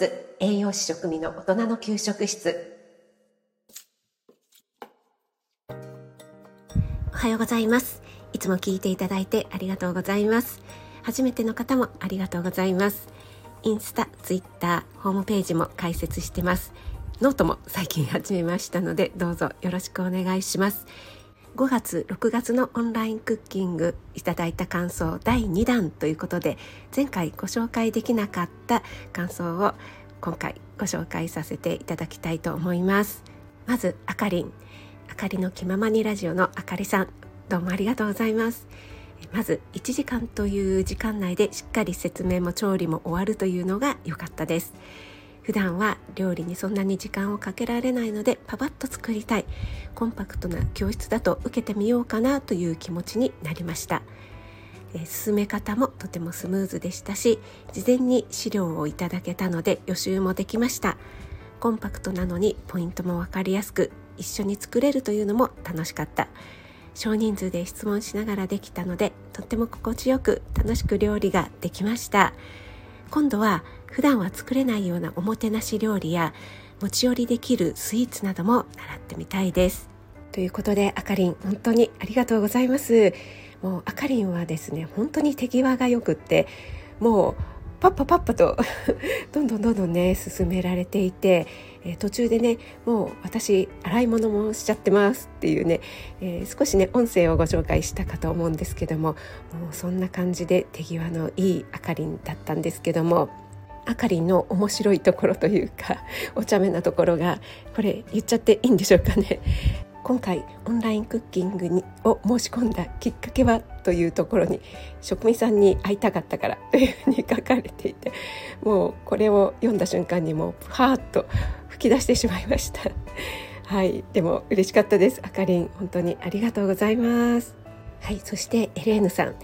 室栄養士食味の大人の給食室。おはようございます。いつも聞いていただいてありがとうございます。初めての方もありがとうございます。インスタ、ツイッター、ホームページも開設してます。ノートも最近始めましたのでどうぞよろしくお願いします。5月6月のオンラインクッキングいただいた感想第2弾ということで前回ご紹介できなかった感想を今回ご紹介させていただきたいと思います。まずあかりん。あかりの気ままにラジオのあかりさん。どうもありがとうございます。まず1時間という時間内でしっかり説明も調理も終わるというのが良かったです。普段は料理にそんなに時間をかけられないのでパパッと作りたい。コンパクトな教室だと受けてみようかなという気持ちになりました、え進め方もとてもスムーズでしたし事前に資料をいただけたので予習もできました。コンパクトなのにポイントも分かりやすく一緒に作れるというのも楽しかった。少人数で質問しながらできたのでとっても心地よく楽しく料理ができました。今度は普段は作れないようなおもてなし料理や持ち寄りできるスイーツなども習ってみたいです。ということであかりん本当にありがとうございます。もうあかりんはですね本当に手際がよくってもうパッパパッパと どんどんどんどんね進められていて、えー、途中でねもう私洗い物もしちゃってますっていうね、えー、少しね音声をご紹介したかと思うんですけどももうそんな感じで手際のいいあかりんだったんですけどもあかりんの面白いところというかお茶目なところがこれ言っちゃっていいんでしょうかね。今回オンラインクッキングにを申し込んだきっかけはというところに職人さんに会いたかったからというふうに書かれていてもうこれを読んだ瞬間にもうはーっと吹き出してしまいました。はい。でも嬉しかったです。あかりん本当にありがとうございます。はい。そしてエレーヌさん。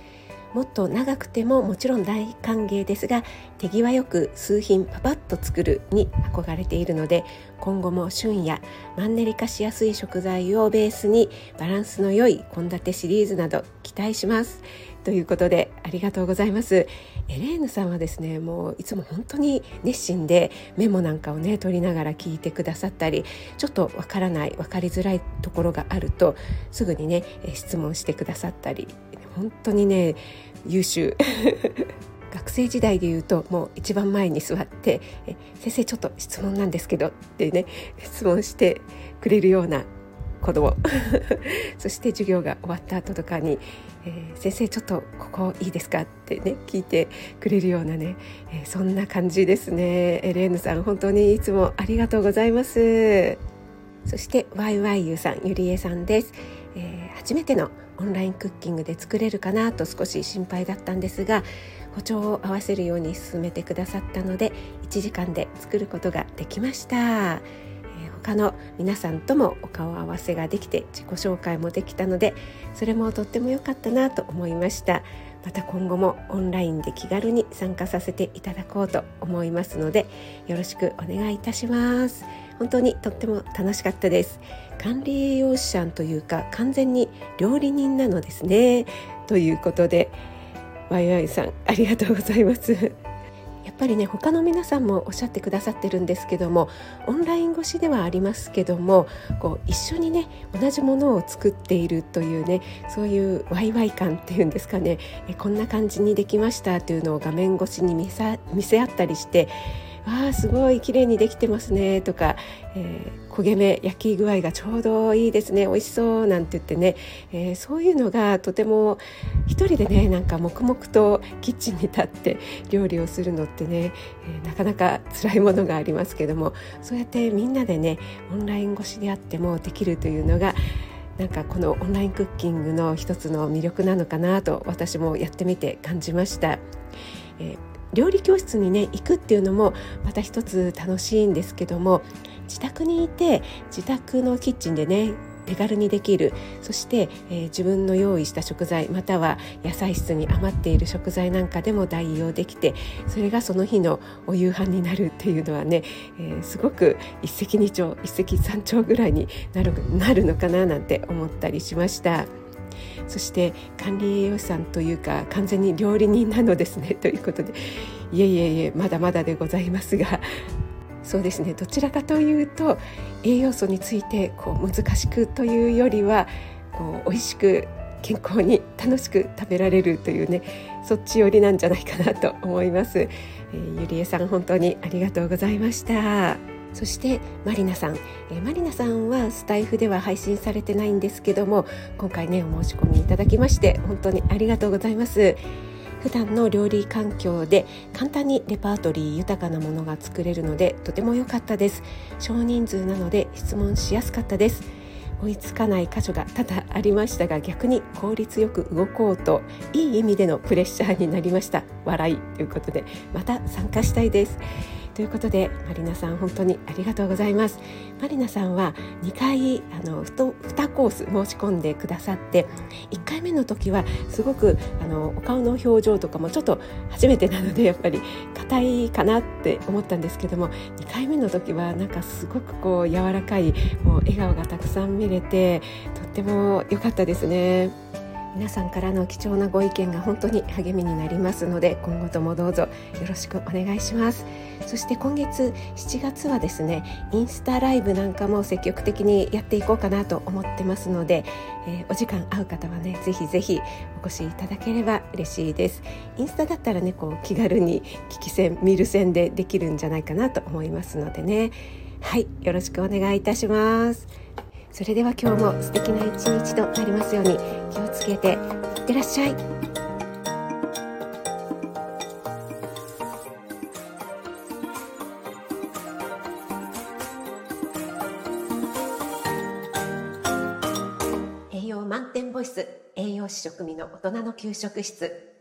もっと長くてももちろん大歓迎ですが手際よく数品パパッと作るに憧れているので今後も旬やマンネリ化しやすい食材をベースにバランスの良い献立シリーズなど期待します。ということでありがとうございます。エレーヌさんはですねもういつも本当に熱心でメモなんかをね取りながら聞いてくださったりちょっとわからない分かりづらいところがあるとすぐにね質問してくださったり本当にね優秀。学生時代で言うともう一番前に座って「先生ちょっと質問なんですけど」ってね質問してくれるような子供。そして授業が終わった後とかに「えー、先生ちょっとここいいですか?」ってね聞いてくれるようなね、えー、そんな感じですね。エレーヌさん本当にいつもありがとうございます。そして YYU さんゆりえさんです、えー、初めてのオンラインクッキングで作れるかなと少し心配だったんですが歩調を合わせるように進めてくださったので1時間で作ることができました、他の皆さんともお顔合わせができて自己紹介もできたのでそれもとっても良かったなと思いました。また今後もオンラインで気軽に参加させていただこうと思いますのでよろしくお願いいたします。本当にとっても楽しかったです。管理栄養士さんというか完全に料理人なのですね。ということでワイワイさんありがとうございます。ぱりね他の皆さんもおっしゃってくださってるんですけどもオンライン越しではありますけどもこう一緒にね同じものを作っているというねそういうワイワイ感っていうんですかねえこんな感じにできましたというのを画面越しに見せ見せ合ったりしてわあすごい綺麗にできてますねとか、えー、焦げ目焼き具合がちょうどいいですね美味しそうなんて言ってね、えー、そういうのがとても一人でねなんか黙々とキッチンに立って料理をするのってね、えー、なかなか辛いものがありますけどもそうやってみんなでねオンライン越しであってもできるというのがなんかこのオンラインクッキングの一つの魅力なのかなと私もやってみて感じました。えー料理教室にね行くっていうのもまた一つ楽しいんですけども自宅にいて自宅のキッチンでね手軽にできるそして、えー、自分の用意した食材または野菜室に余っている食材なんかでも代用できてそれがその日のお夕飯になるっていうのはね、えー、すごく一石二鳥一石三鳥ぐらいになるなるのかななんて思ったりしました。そして管理栄養士さんというか完全に料理人なのですね。ということでいえいえいえまだまだでございますが。そうですね。どちらかというと栄養素についてこう難しくというよりはこう美味しく健康に楽しく食べられるというねそっち寄りなんじゃないかなと思います、えー、ゆりえさん本当にありがとうございました。そしてマリナさん、えー、マリナさんはスタイフでは配信されてないんですけども今回ねお申し込みいただきまして本当にありがとうございます。普段の料理環境で簡単にレパートリー豊かなものが作れるのでとても良かったです。少人数なので質問しやすかったです。追いつかない箇所が多々ありましたが逆に効率よく動こうといい意味でのプレッシャーになりました。笑いということでまた参加したいです。ということでマリナさん本当にありがとうございますマリナさんは2回あの 2, 2コース申し込んでくださって1回目の時はすごくあのお顔の表情とかもちょっと初めてなのでやっぱり硬いかなって思ったんですけども2回目の時はなんかすごくこう柔らかいもう笑顔がたくさん見れてとっても良かったですね。皆さんからの貴重なご意見が本当に励みになりますので今後ともどうぞよろしくお願いします。そして今月7月はですねインスタライブなんかも積極的にやっていこうかなと思ってますので、えー、お時間合う方はねぜひぜひお越しいただければ嬉しいです。インスタだったらねこう気軽に聞き戦見る戦でできるんじゃないかなと思いますのでね。はいよろしくお願いいたします。それでは今日も素敵な一日となりますように気をつけていってらっしゃい。栄養満点ボイス栄養士食味の大人の給食室。